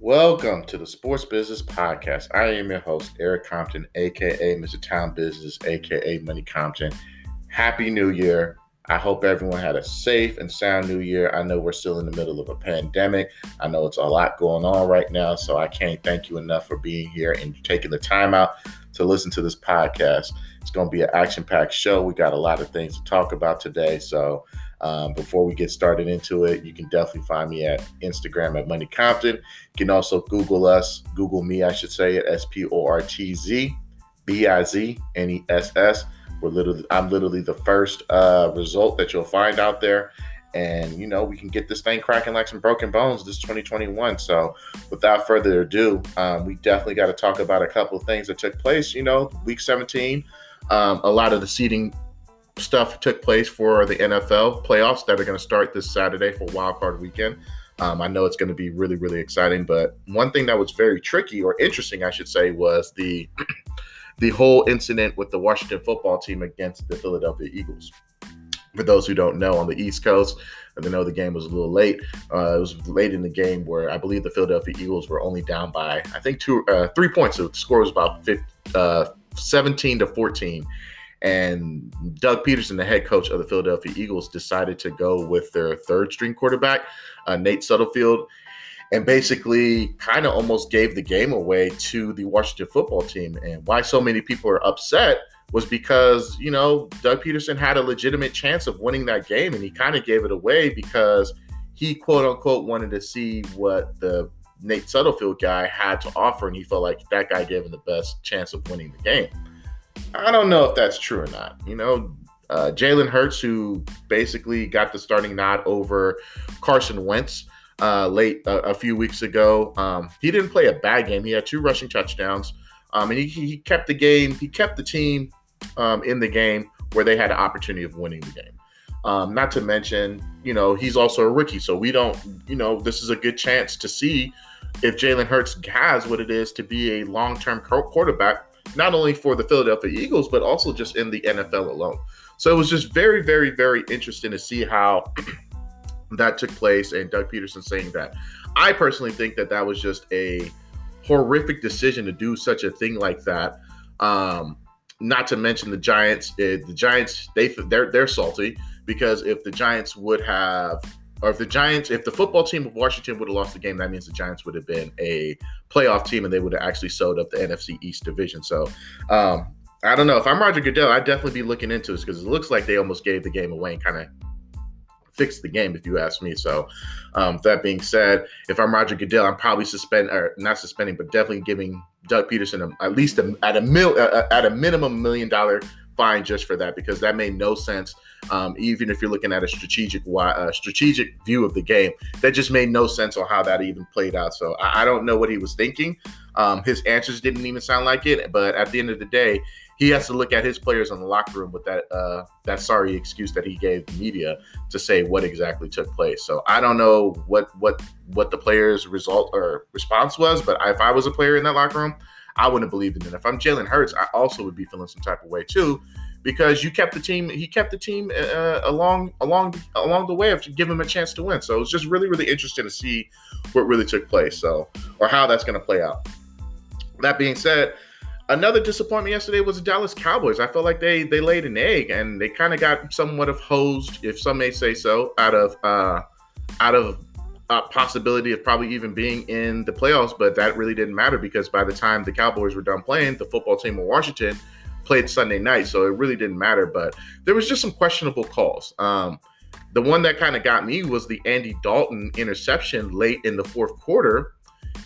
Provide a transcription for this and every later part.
Welcome to the Sports Business Podcast. I am your host, Eric Compton, aka Mr. Town Business, aka Money Compton. Happy New Year. I hope everyone had a safe and sound new year. I know we're still in the middle of a pandemic. I know it's a lot going on right now, so I can't thank you enough for being here and taking the time out to listen to this podcast. It's going to be an action packed show. We got a lot of things to talk about today. So, um, before we get started into it, you can definitely find me at Instagram at Money Compton. You can also Google us, Google me, I should say, at S P O R T Z B I Z N E S S. We're literally, I'm literally the first uh, result that you'll find out there. And, you know, we can get this thing cracking like some broken bones this 2021. So, without further ado, um, we definitely got to talk about a couple of things that took place. You know, week 17, um, a lot of the seeding stuff took place for the NFL playoffs that are going to start this Saturday for Wild Card Weekend. Um, I know it's going to be really, really exciting. But one thing that was very tricky or interesting, I should say, was the the whole incident with the Washington football team against the Philadelphia Eagles. For those who don't know, on the East Coast, they know the game was a little late. Uh, it was late in the game where I believe the Philadelphia Eagles were only down by I think two, uh, three points. So the score was about 50, uh, 17 to 14 and Doug Pederson, the head coach of the Philadelphia Eagles, decided to go with their third string quarterback, uh, Nate Sudfeld, and basically kind of almost gave the game away to the Washington football team. And why so many people are upset was because, you know, Doug Pederson had a legitimate chance of winning that game and he kind of gave it away because he quote unquote wanted to see what the Nate Sudfeld guy had to offer and he felt like that guy gave him the best chance of winning the game. I don't know if that's true or not. You know, uh, Jalen Hurts, who basically got the starting nod over Carson Wentz uh, late a few weeks ago, um, he didn't play a bad game. He had two rushing touchdowns, um, and he, he kept the game. He kept the team um, in the game where they had an opportunity of winning the game. Um, not to mention, you know, he's also a rookie, so we don't, you know, this is a good chance to see if Jalen Hurts has what it is to be a long-term quarterback not only for the Philadelphia Eagles, but also just in the NFL alone. So it was just very, very, very interesting to see how that took place. And Doug Pederson saying that. I personally think that that was just a horrific decision to do such a thing like that. Um, not to mention the Giants. Uh, the Giants, they they're they're salty because if the Giants would have or if the Giants, if the football team of Washington would have lost the game, that means the Giants would have been a playoff team and they would have actually sewed up the NFC East division. So um, I don't know. If I'm Roger Goodell, I'd definitely be looking into this because it looks like they almost gave the game away and kind of fixed the game, if you ask me. So um, that being said, if I'm Roger Goodell, I'm probably suspend or not suspending, but definitely giving Doug Pederson a, at least a, at a mil at a minimum million dollar fine just for that because that made no sense. Um, even if you're looking at a strategic uh, strategic view of the game, that just made no sense on how that even played out. So I, I don't know what he was thinking. Um, his answers didn't even sound like it. But at the end of the day, he has to look at his players in the locker room with that uh, that sorry excuse that he gave the media to say what exactly took place. So I don't know what what what the players' result or response was, but if I was a player in that locker room, I wouldn't believe it. If I'm Jalen Hurts, I also would be feeling some type of way too, because you kept the team. He kept the team uh, along along along the way of to give him a chance to win. So it's just really really interesting to see what really took place. So or how that's going to play out. That being said. Another disappointment yesterday was the Dallas Cowboys. I felt like they they laid an egg and they kind of got somewhat of hosed, if some may say so, out of uh, out of possibility of probably even being in the playoffs, but that really didn't matter because by the time the Cowboys were done playing, the football team of Washington played Sunday night, so it really didn't matter. But there was just some questionable calls. Um, the one that kind of got me was the Andy Dalton interception late in the fourth quarter,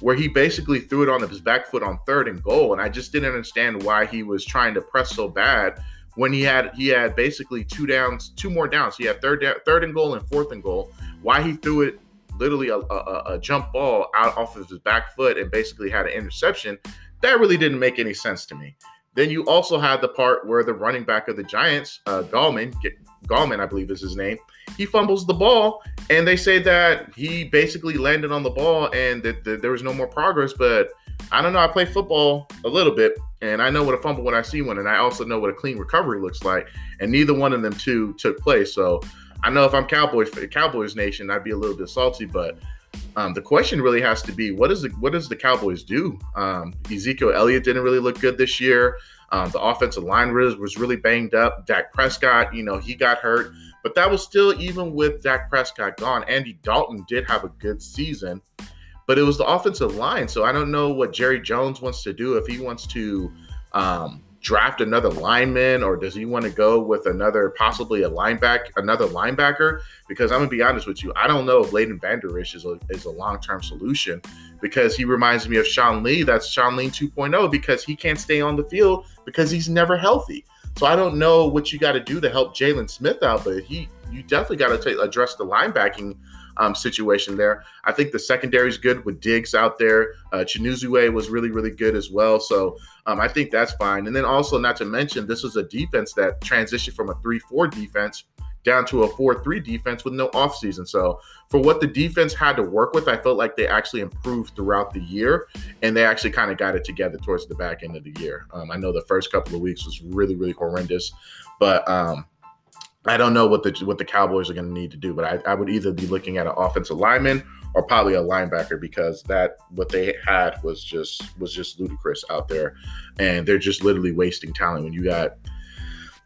where he basically threw it on his back foot on third and goal, and I just didn't understand why he was trying to press so bad when he had he had basically two downs, two more downs. He had third third and goal and fourth and goal. Why he threw it literally a, a, a, jump ball out off of his back foot and basically had an interception. That really didn't make any sense to me. Then you also had the part where the running back of the Giants, uh, Gallman, get, Gallman, I believe is his name. He fumbles the ball, and they say that he basically landed on the ball and that, that there was no more progress. But I don't know. I play football a little bit, and I know what a fumble when I see one, and I also know what a clean recovery looks like. And neither one of them two took place. So I know if I'm Cowboys Cowboys Nation, I'd be a little bit salty, but um, the question really has to be what is the what does the Cowboys do? Um, Ezekiel Elliott didn't really look good this year. Um, the offensive line was, was really banged up. Dak Prescott, you know, he got hurt, but that was still even with Dak Prescott gone. Andy Dalton did have a good season, but it was the offensive line. So I don't know what Jerry Jones wants to do if he wants to um, draft another lineman or does he want to go with another possibly a linebacker another linebacker? Because i'm gonna be honest with you i don't know if Leighton Vander Esch is a, is a long-term solution because he reminds me of sean lee that's sean lee 2.0 because he can't stay on the field because he's never healthy. So i don't know what you got to do to help Jaylon Smith out but he you definitely got to address the linebacking um, situation there. I think the secondary is good with Diggs out there. Uh, Chinuzue was really, really good as well. So um, I think that's fine. And then also, not to mention, this was a defense that transitioned from a 3 4 defense down to a 4-3 defense with no offseason. So for what the defense had to work with, I felt like they actually improved throughout the year and they actually kind of got it together towards the back end of the year. Um, I know the first couple of weeks was really, really horrendous, but um, I don't know what the what the Cowboys are going to need to do, but I, I would either be looking at an offensive lineman or probably a linebacker because that what they had was just was just ludicrous out there, and they're just literally wasting talent when you got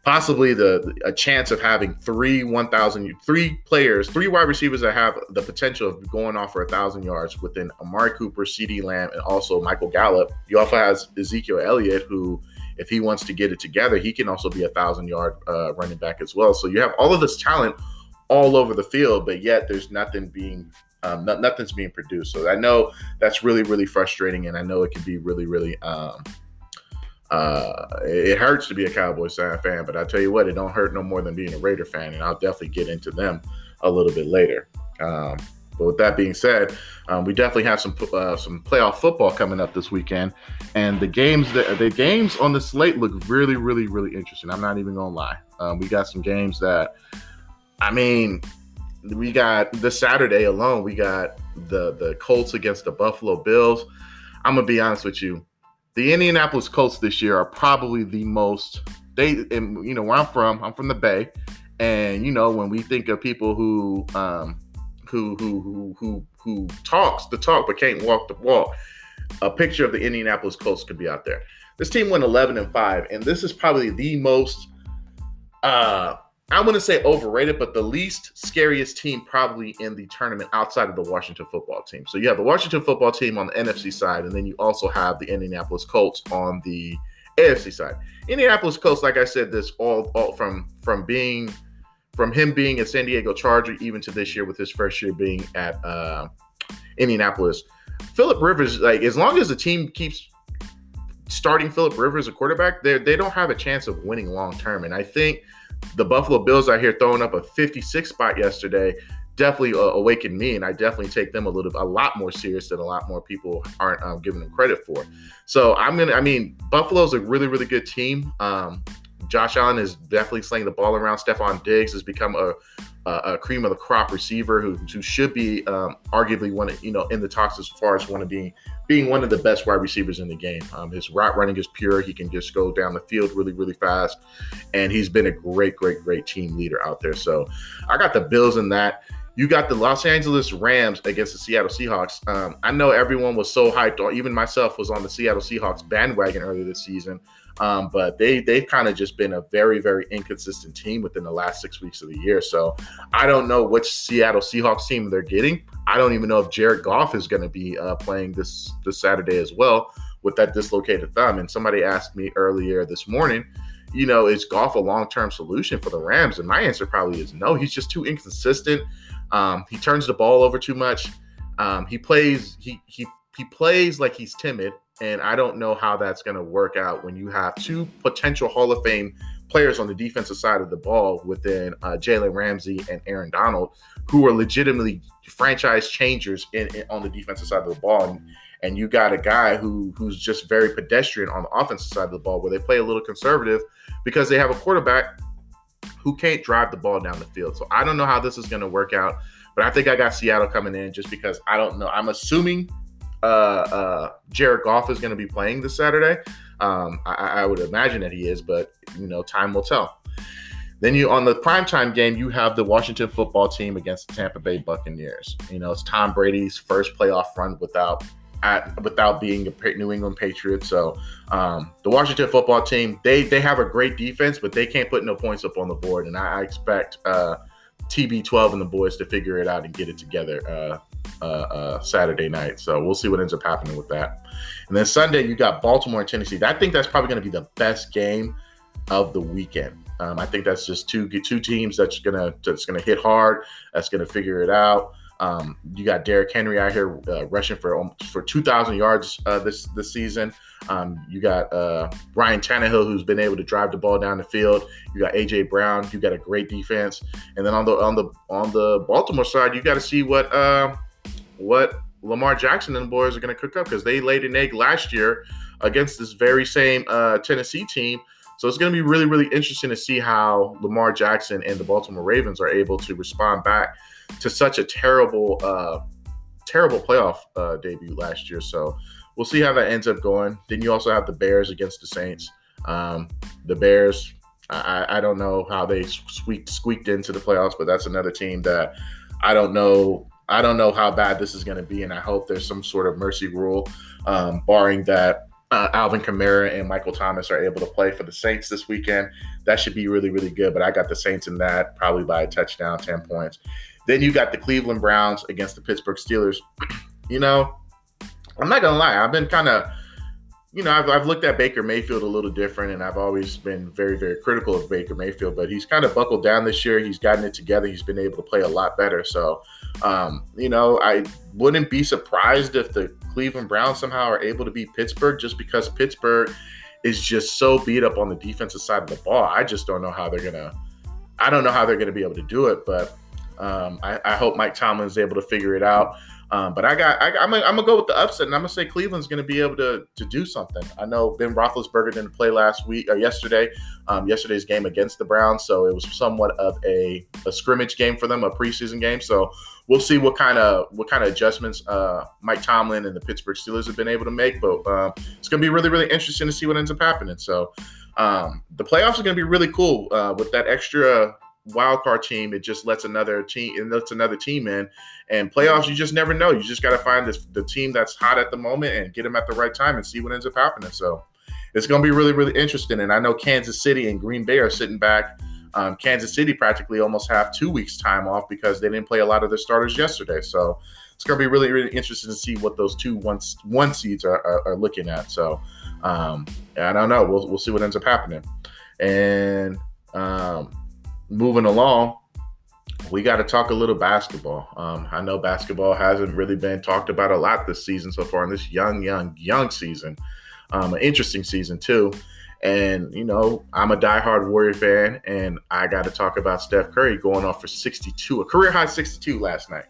possibly the a chance of having three 1000 three players three wide receivers that have the potential of going off for a thousand yards within amari cooper CeeDee Lamb and also michael gallup. You also has ezekiel elliott who if he wants to get it together, he can also be a thousand yard uh, running back as well. So you have all of this talent all over the field, but yet there's nothing being um, no, nothing's being produced. So I know that's really really frustrating, and I know it can be really really. Um, uh, it hurts to be a Cowboys fan, but I tell you what, it don't hurt no more than being a Raider fan, and I'll definitely get into them a little bit later. Um, but with that being said, um, we definitely have some uh, some playoff football coming up this weekend, and the games that the games on the slate look really, really, really interesting. I'm not even gonna lie. Um, we got some games that, I mean, we got this Saturday alone. We got the the Colts against the Buffalo Bills. I'm gonna be honest with you. The Indianapolis Colts this year are probably the most they and you know where I'm from. I'm from the Bay, and you know when we think of people who um, who who who who who talks the talk but can't walk the walk. A picture of the Indianapolis Colts could be out there. This team went 11 and 5, and this is probably the most uh I wouldn't say overrated, but the least scariest team probably in the tournament outside of the Washington football team. So you have the Washington football team on the NFC side, and then you also have the Indianapolis Colts on the AFC side. Indianapolis Colts, like I said, this all, all from from being from him being a San Diego Charger even to this year with his first year being at uh, Indianapolis. Philip Rivers, like as long as the team keeps starting Philip Rivers a quarterback, they they don't have a chance of winning long term. And I think the Buffalo Bills out here throwing up a 56 spot yesterday definitely uh, awakened me, and I definitely take them a little, a lot more serious than a lot more people aren't um, giving them credit for. So I'm gonna, I mean, Buffalo's a really, really good team. Um, Josh Allen is definitely slaying the ball around. Stefon Diggs has become a, a, a cream of the crop receiver who, who should be um, arguably one of, you know, in the talks as far as one of being being one of the best wide receivers in the game. Um, his route running is pure. He can just go down the field really, really fast. And he's been a great, great, great team leader out there. So I got the Bills in that. You got the Los Angeles Rams against the Seattle Seahawks. Um, I know everyone was so hyped or even myself was on the Seattle Seahawks bandwagon earlier this season. Um, but they they've kind of just been a very very inconsistent team within the last six weeks of the year. So I don't know which Seattle Seahawks team they're getting. I don't even know if Jared Goff is going to be uh, playing this this Saturday as well with that dislocated thumb. And somebody asked me earlier this morning, you know, is Goff a long term solution for the Rams? And my answer probably is no. He's just too inconsistent. Um, he turns the ball over too much. Um, he plays he he he plays like he's timid and I don't know how that's going to work out when you have two potential Hall of Fame players on the defensive side of the ball within uh, Jalen Ramsey and Aaron Donald, who are legitimately franchise changers in, in, on the defensive side of the ball. And, and you got a guy who who's just very pedestrian on the offensive side of the ball, where they play a little conservative because they have a quarterback who can't drive the ball down the field. So I don't know how this is going to work out, but I think I got Seattle coming in just because I don't know. I'm assuming uh, uh, Jared Goff is going to be playing this Saturday. Um, I, I would imagine that he is, but you know, time will tell. Then you on the primetime game, you have the Washington football team against the Tampa Bay Buccaneers. You know, it's Tom Brady's first playoff run without at without being a New England Patriot. So um, the Washington football team, they they have a great defense, but they can't put no points up on the board. And I, I expect uh, TB12 and the boys to figure it out and get it together uh, uh, uh, Saturday night. So we'll see what ends up happening with that. And then Sunday, you got Baltimore and Tennessee. I think that's probably going to be the best game of the weekend. Um, I think that's just two two teams that's gonna that's gonna hit hard. That's gonna figure it out. Um, you got Derrick Henry out here uh, rushing for um, for 2,000 yards uh, this this season. Um, you got uh, Ryan Tannehill, who's been able to drive the ball down the field. You got AJ Brown. You got a great defense. And then on the on the on the Baltimore side, you got to see what uh, what Lamar Jackson and the boys are going to cook up because they laid an egg last year against this very same uh, Tennessee team so it's going to be really, really interesting to see how Lamar Jackson and the Baltimore Ravens are able to respond back to such a terrible, uh, terrible playoff uh, debut last year. So we'll see how that ends up going. Then you also have the Bears against the Saints. Um, the Bears, I, I don't know how they squeaked, squeaked into the playoffs, but that's another team that I don't know. I don't know how bad this is going to be, and I hope there's some sort of mercy rule, um, barring that uh, Alvin Kamara and Michael Thomas are able to play for the Saints this weekend. That should be really, really good. But I got the Saints in that probably by a touchdown, 10 points. Then you got the Cleveland Browns against the Pittsburgh Steelers. you know, I'm not going to lie. I've been kind of, you know, I've, I've looked at Baker Mayfield a little different, and I've always been very, very critical of Baker Mayfield, but he's kind of buckled down this year. He's gotten it together. He's been able to play a lot better. So, um, you know, I wouldn't be surprised if the Cleveland Browns somehow are able to beat Pittsburgh just because Pittsburgh is just so beat up on the defensive side of the ball. I just don't know how they're gonna. I don't know how they're gonna be able to do it, but um, I, I, hope Mike Tomlin is able to figure it out. Um, but I got, I, am gonna, go with the upset, and I'm gonna say Cleveland's gonna be able to to do something. I know Ben Roethlisberger didn't play last week or yesterday, um, yesterday's game against the Browns, so it was somewhat of a, a scrimmage game for them, a preseason game. So we'll see what kind of what kind of adjustments uh, Mike Tomlin and the Pittsburgh Steelers have been able to make. But uh, it's gonna be really really interesting to see what ends up happening. So um, the playoffs are gonna be really cool uh, with that extra wild card team, it just lets another team it lets another team in. And playoffs, you just never know. You just got to find this, the team that's hot at the moment and get them at the right time and see what ends up happening. So it's going to be really, really interesting. And I know Kansas City and Green Bay are sitting back. Um, Kansas City practically almost have two weeks time off because they didn't play a lot of their starters yesterday. So it's going to be really, really interesting to see what those two one, one seeds are, are, are looking at. So um, I don't know. We'll, we'll see what ends up happening. And um, moving along, we got to talk a little basketball. Um, I know basketball hasn't really been talked about a lot this season so far in this young, young, young season. Um, an interesting season too. And you know, I'm a diehard Warrior fan, and I got to talk about Steph Curry going off for 62, a career high 62 last night.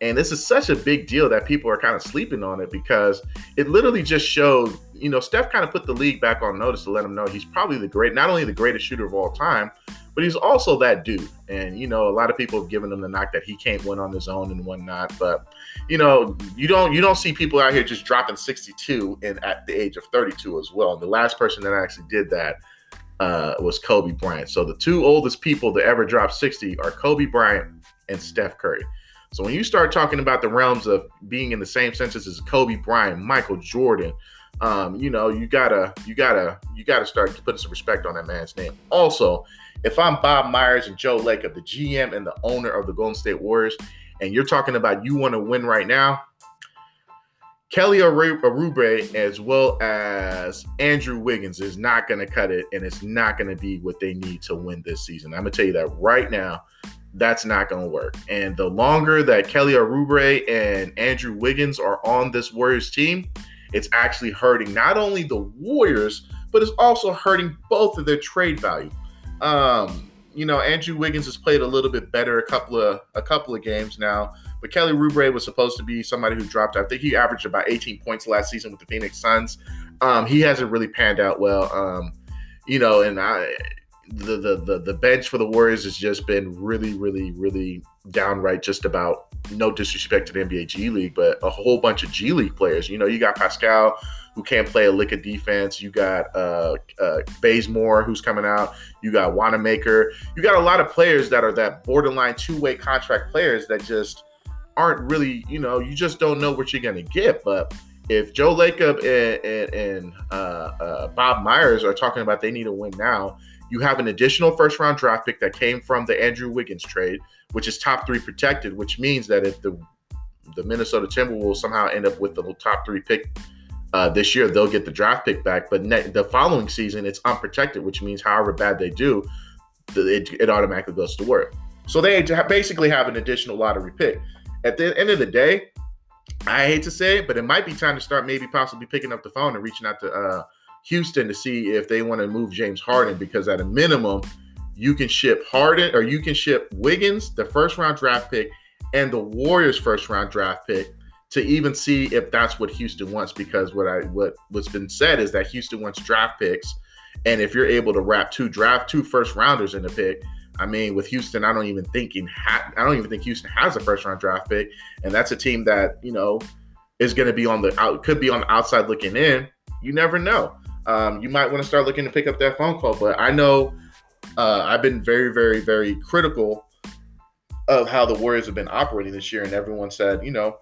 And this is such a big deal that people are kind of sleeping on it because it literally just showed, you know, Steph kind of put the league back on notice to let them know he's probably the great, not only the greatest shooter of all time, but he's also that dude. And you know, a lot of people have given him the knock that he can't win on his own and whatnot. But you know, you don't you don't see people out here just dropping 62 and at the age of 32 as well. And the last person that actually did that uh, was Kobe Bryant. So the two oldest people to ever drop 60 are Kobe Bryant and Steph Curry. So when you start talking about the realms of being in the same census as Kobe Bryant, Michael Jordan, um, you know, you gotta, you gotta, you gotta start putting some respect on that man's name. Also, if I'm Bob Myers and Joe Lacob, the GM and the owner of the Golden State Warriors, and you're talking about you want to win right now, Kelly Oubre as well as Andrew Wiggins is not going to cut it, and it's not going to be what they need to win this season. I'm going to tell you that right now. That's not going to work. And the longer that Kelly Oubre and Andrew Wiggins are on this Warriors team, it's actually hurting not only the Warriors, but it's also hurting both of their trade value. Um, you know, Andrew Wiggins has played a little bit better a couple of a couple of games now, but Kelly Oubre was supposed to be somebody who dropped. I think he averaged about 18 points last season with the Phoenix Suns. Um, he hasn't really panned out well. Um, you know, and I the, the the the bench for the Warriors has just been really, really, really downright just about no disrespect to the NBA G League, but a whole bunch of G League players. You know, you got Paschall who can't play a lick of defense. You got uh, uh, Bazemore who's coming out. You got Wanamaker. You got a lot of players that are that borderline two way contract players that just aren't really, you know, you just don't know what you're to get. But if Joe Lacob and, and, and uh, uh, Bob Myers are talking about they need to win now, you have an additional first round draft pick that came from the Andrew Wiggins trade, which is top three protected, which means that if the the Minnesota Timberwolves somehow end up with the top three pick uh, this year, they'll get the draft pick back. But ne- the following season, it's unprotected, which means however bad they do, it, it automatically goes to work. So they basically have an additional lottery pick. At the end of the day, I hate to say it, but it might be time to start maybe possibly picking up the phone and reaching out to uh, Houston to see if they want to move James Harden because at a minimum, you can ship Harden or you can ship Wiggins, the first round draft pick, and the Warriors first round draft pick to even see if that's what Houston wants. Because what I what what's been said is that Houston wants draft picks, and if you're able to wrap two draft two first rounders in the pick, I mean, with Houston, I don't even thinking ha- I don't even think Houston has a first round draft pick, and that's a team that you know is going to be on the out could be on the outside looking in. You never know. Um, you might want to start looking to pick up that phone call, but I know uh, I've been very, very, very critical of how the Warriors have been operating this year, and everyone said, you know,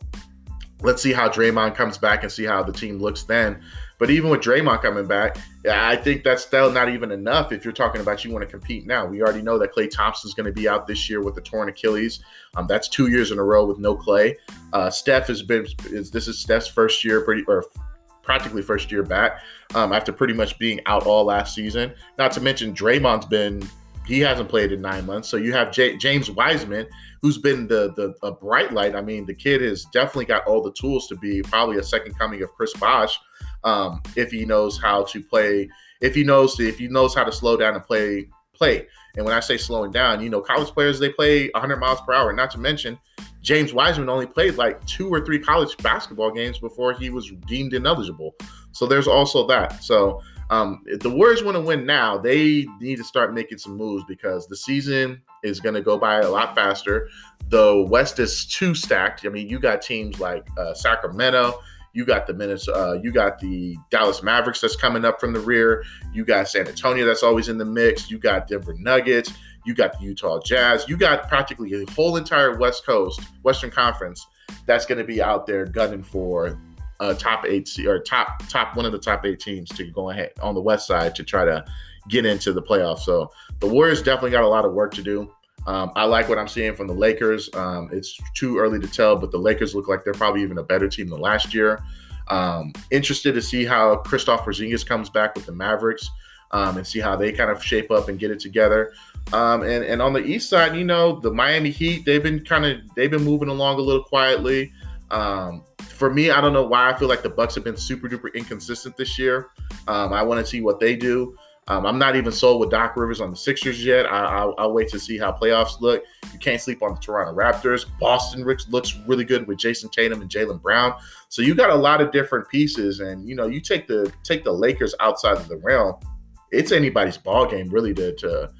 let's see how Draymond comes back and see how the team looks then. But even with Draymond coming back, I think that's still not even enough if you're talking about you want to compete now. We already know that Klay Thompson is going to be out this year with the torn Achilles. Um, that's two years in a row with no Klay. Uh, Steph has been is this is Steph's first year, pretty or practically first year back um, after pretty much being out all last season. Not to mention Draymond's been he hasn't played in nine months. So you have J- James Wiseman, who's been the the a bright light. I mean, the kid has definitely got all the tools to be probably a second coming of Chris Bosh um, if he knows how to play. If he knows if he knows how to slow down and play play. And when I say slowing down, you know, college players they play 100 miles per hour. Not to mention, James Wiseman only played like two or three college basketball games before he was deemed ineligible. So there's also that. So um, if the Warriors want to win now, they need to start making some moves because the season is going to go by a lot faster. The West is too stacked. I mean, you got teams like uh, Sacramento. You got the minutes. Uh, you got the Dallas Mavericks that's coming up from the rear. You got San Antonio that's always in the mix. You got Denver Nuggets. You got the Utah Jazz. You got practically the whole entire West Coast, Western Conference, that's going to be out there gunning for a top eight or top top one of the top eight teams to go ahead on the West side to try to get into the playoffs. So the Warriors definitely got a lot of work to do. Um, I like what I'm seeing from the Lakers. Um, it's too early to tell, but the Lakers look like they're probably even a better team than last year. Um, interested to see how Kristaps Porzingis comes back with the Mavericks um, and see how they kind of shape up and get it together. Um, and and on the East side, you know, the Miami Heat they've been kind of they've been moving along a little quietly. Um, for me, I don't know why I feel like the Bucks have been super duper inconsistent this year. I want to see what they do. Um, I'm not even sold with Doc Rivers on the Sixers yet. I, will wait to see how playoffs look. You can't sleep on the Toronto Raptors. Boston looks really good with Jayson Tatum and Jaylen Brown. So you got a lot of different pieces, and you know you take the take the Lakers outside of the realm. It's anybody's ball game really to to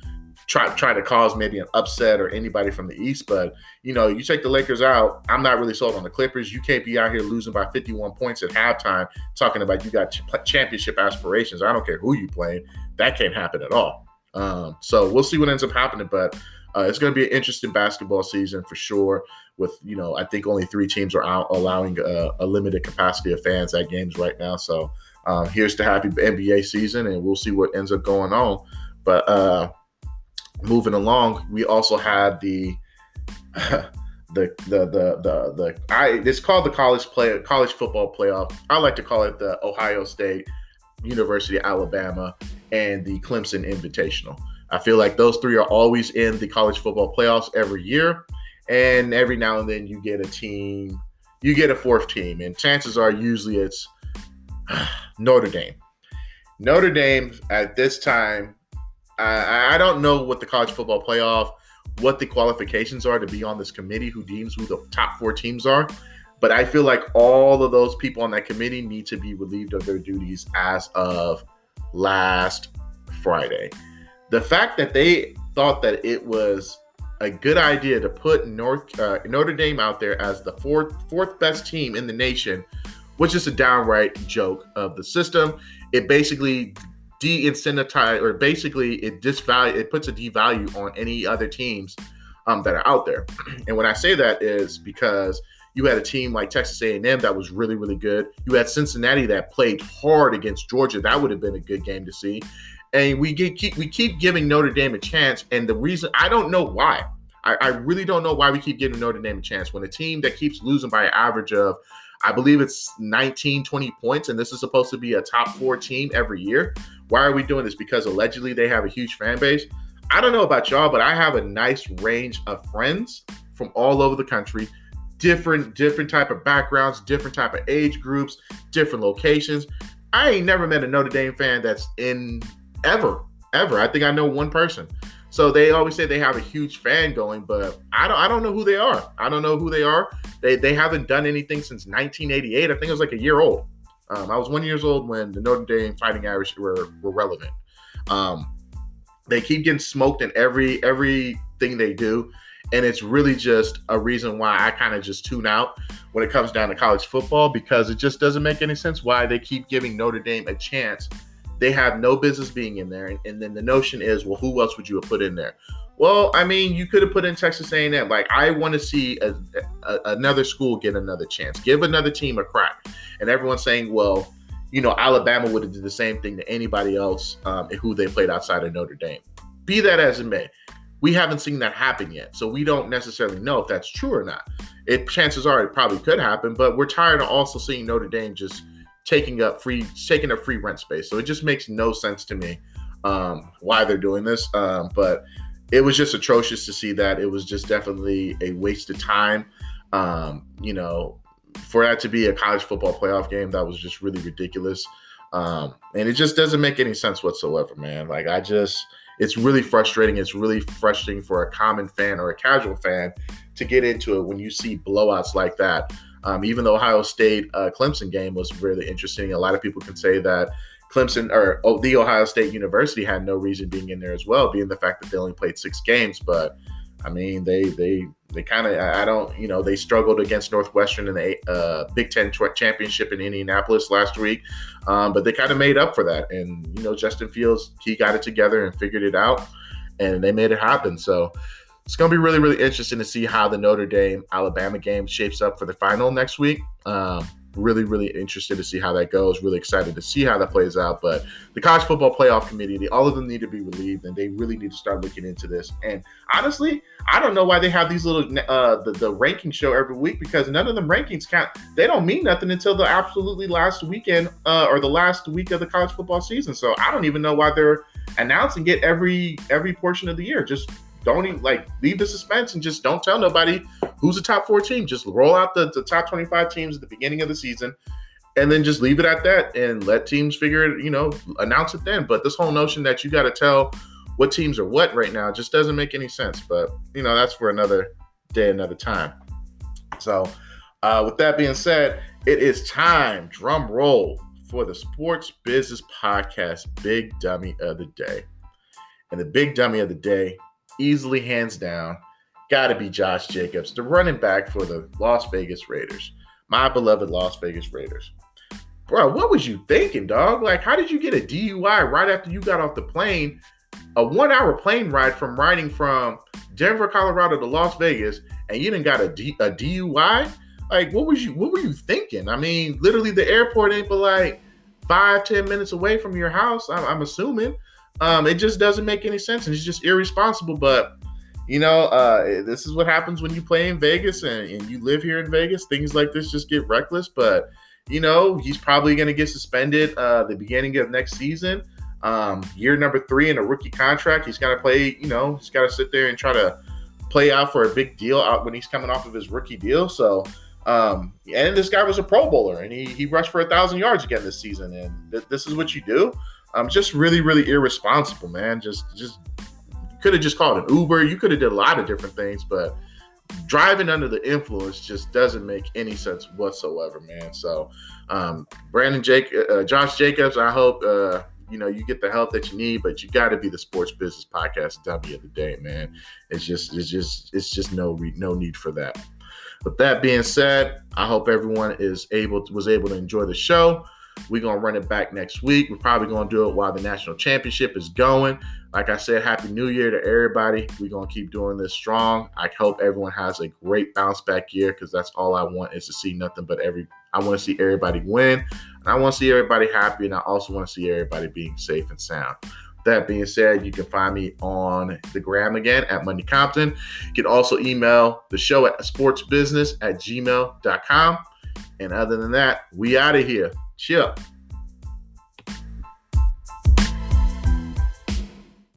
try try to cause maybe an upset or anybody from the East. But you know, you take the Lakers out. I'm not really sold on the Clippers. You can't be out here losing by 51 points at halftime, talking about you got championship aspirations. I don't care who you playing. That can't happen at all. Um, so we'll see what ends up happening, but. Uh, it's going to be an interesting basketball season for sure. With you know, I think only three teams are out allowing a, a limited capacity of fans at games right now. So um, here's to happy NBA season, and we'll see what ends up going on. But uh, moving along, we also had the the the the the the I it's called the college play college football playoff. I like to call it the Ohio State, University Alabama, and the Clemson Invitational. I feel like those three are always in the college football playoffs every year, and every now and then you get a team, you get a fourth team, and chances are usually it's Notre Dame. Notre Dame at this time I, I don't know what the college football playoff, what the qualifications are to be on this committee who deems who the top four teams are. But I feel like all of those people on that committee need to be relieved of their duties as of last Friday. the fact that they thought that it was a good idea to put North uh, Notre Dame out there as the fourth fourth best team in the nation was just a downright joke of the system. It basically de-incentivize or basically it disvalue it puts a devalue on any other teams um, that are out there. And when I say that is because you had a team like Texas A&M that was really really good. You had Cincinnati that played hard against Georgia. That would have been a good game to see. And we get keep we keep giving Notre Dame a chance. And the reason I don't know why. I, I really don't know why we keep giving Notre Dame a chance when a team that keeps losing by an average of I believe it's 19, 20 points, and this is supposed to be a top four team every year. Why are we doing this? Because allegedly they have a huge fan base. I don't know about y'all, but I have a nice range of friends from all over the country, different different type of backgrounds, different type of age groups, different locations. I ain't never met a Notre Dame fan that's in ever, ever. I think I know one person. So they always say they have a huge fan going, but I don't I don't know who they are. I don't know who they are. They they haven't done anything since 1988. I think it was like a year old. Um, I was one years old when the Notre Dame Fighting Irish were were relevant. Um, they keep getting smoked in every everything they do, and it's really just a reason why I kind of just tune out when it comes down to college football because it just doesn't make any sense why they keep giving Notre Dame a chance they have no business being in there. And, and then the notion is, well, who else would you have put in there? Well, I mean, you could have put in Texas A&M. Like, I want to see a, a, another school get another chance, give another team a crack. And everyone's saying, well, you know, Alabama would have did the same thing to anybody else um, who they played outside of Notre Dame. Be that as it may, we haven't seen that happen yet, so we don't necessarily know if that's true or not. It chances are it probably could happen, but we're tired of also seeing Notre Dame just taking up free taking up free rent space. So it just makes no sense to me um, why they're doing this. Um, but it was just atrocious to see that. It was just definitely a waste of time. Um, you know, for that to be a college football playoff game, that was just really ridiculous. Um, and it just doesn't make any sense whatsoever, man. Like I just, it's really frustrating. It's really frustrating for a common fan or a casual fan to get into it when you see blowouts like that. Um, even the Ohio State uh, Clemson game was really interesting. A lot of people can say that Clemson or oh, the Ohio State University had no reason being in there as well, being the fact that they only played six games. But I mean, they they they kind of I don't you know they struggled against Northwestern in the uh, Big Ten championship in Indianapolis last week, um, but they kind of made up for that. And you know, Justin Fields he got it together and figured it out, and they made it happen. So it's going to be really, really interesting to see how the Notre Dame Alabama game shapes up for the final next week. Um, really, really interested to see how that goes. Really excited to see how that plays out. But the college football playoff committee, all of them need to be relieved, and they really need to start looking into this. And honestly, I don't know why they have these little uh, the the ranking show every week because none of them rankings count. They don't mean nothing until the absolutely last weekend uh, or the last week of the college football season. So I don't even know why they're announcing it every every portion of the year. Just don't even like leave the suspense and just don't tell nobody who's the top four team. Just roll out the, the top 25 teams at the beginning of the season and then just leave it at that and let teams figure it, you know, announce it then. But this whole notion that you got to tell what teams are what right now just doesn't make any sense. But, you know, that's for another day, another time. So, uh, with that being said, it is time, drum roll, for the Sports Business Podcast Big Dummy of the Day. And the big dummy of the day easily hands down, got to be Josh Jacobs, the running back for the Las Vegas Raiders, my beloved Las Vegas Raiders. Bro, what was you thinking, dog? Like, how did you get a DUI right after you got off the plane? A one hour plane ride from riding from Denver, Colorado to Las Vegas, and you didn't got a, D, a DUI? Like, what was you what were you thinking? I mean, literally the airport ain't but like five, ten minutes away from your house, I'm, I'm assuming. Um, it just doesn't make any sense, and it's just irresponsible. But you know, uh, this is what happens when you play in Vegas and, and you live here in Vegas. Things like this just get reckless. But you know, he's probably going to get suspended uh, the beginning of next season. Um, year number three in a rookie contract. He's got to play. You know, he's got to sit there and try to play out for a big deal out when he's coming off of his rookie deal. So. Um, and this guy was a Pro Bowler, and he, he rushed for a thousand yards again this season. And th- this is what you do. Um, just really, really irresponsible, man. Just, just could have just called an Uber. You could have did a lot of different things, but driving under the influence just doesn't make any sense whatsoever, man. So, um, Brandon Jake, uh, Josh Jacobs, I hope uh, you know you get the help that you need, but you got to be the sports business podcast dummy of the day, man. It's just it's just it's just no re- no need for that. With that being said, I hope everyone is able to, was able to enjoy the show. We're gonna run it back next week. We're probably gonna do it while the national championship is going. Like I said, happy new year to everybody. We're gonna keep doing this strong. I hope everyone has a great bounce back year because that's all I want is to see nothing but every I want to see everybody win. And I want to see everybody happy, and I also want to see everybody being safe and sound. That being said, you can find me on the gram again at Money Compton. You can also email the show at sportsbusiness at gmail.com. And other than that, we out of here. Chill.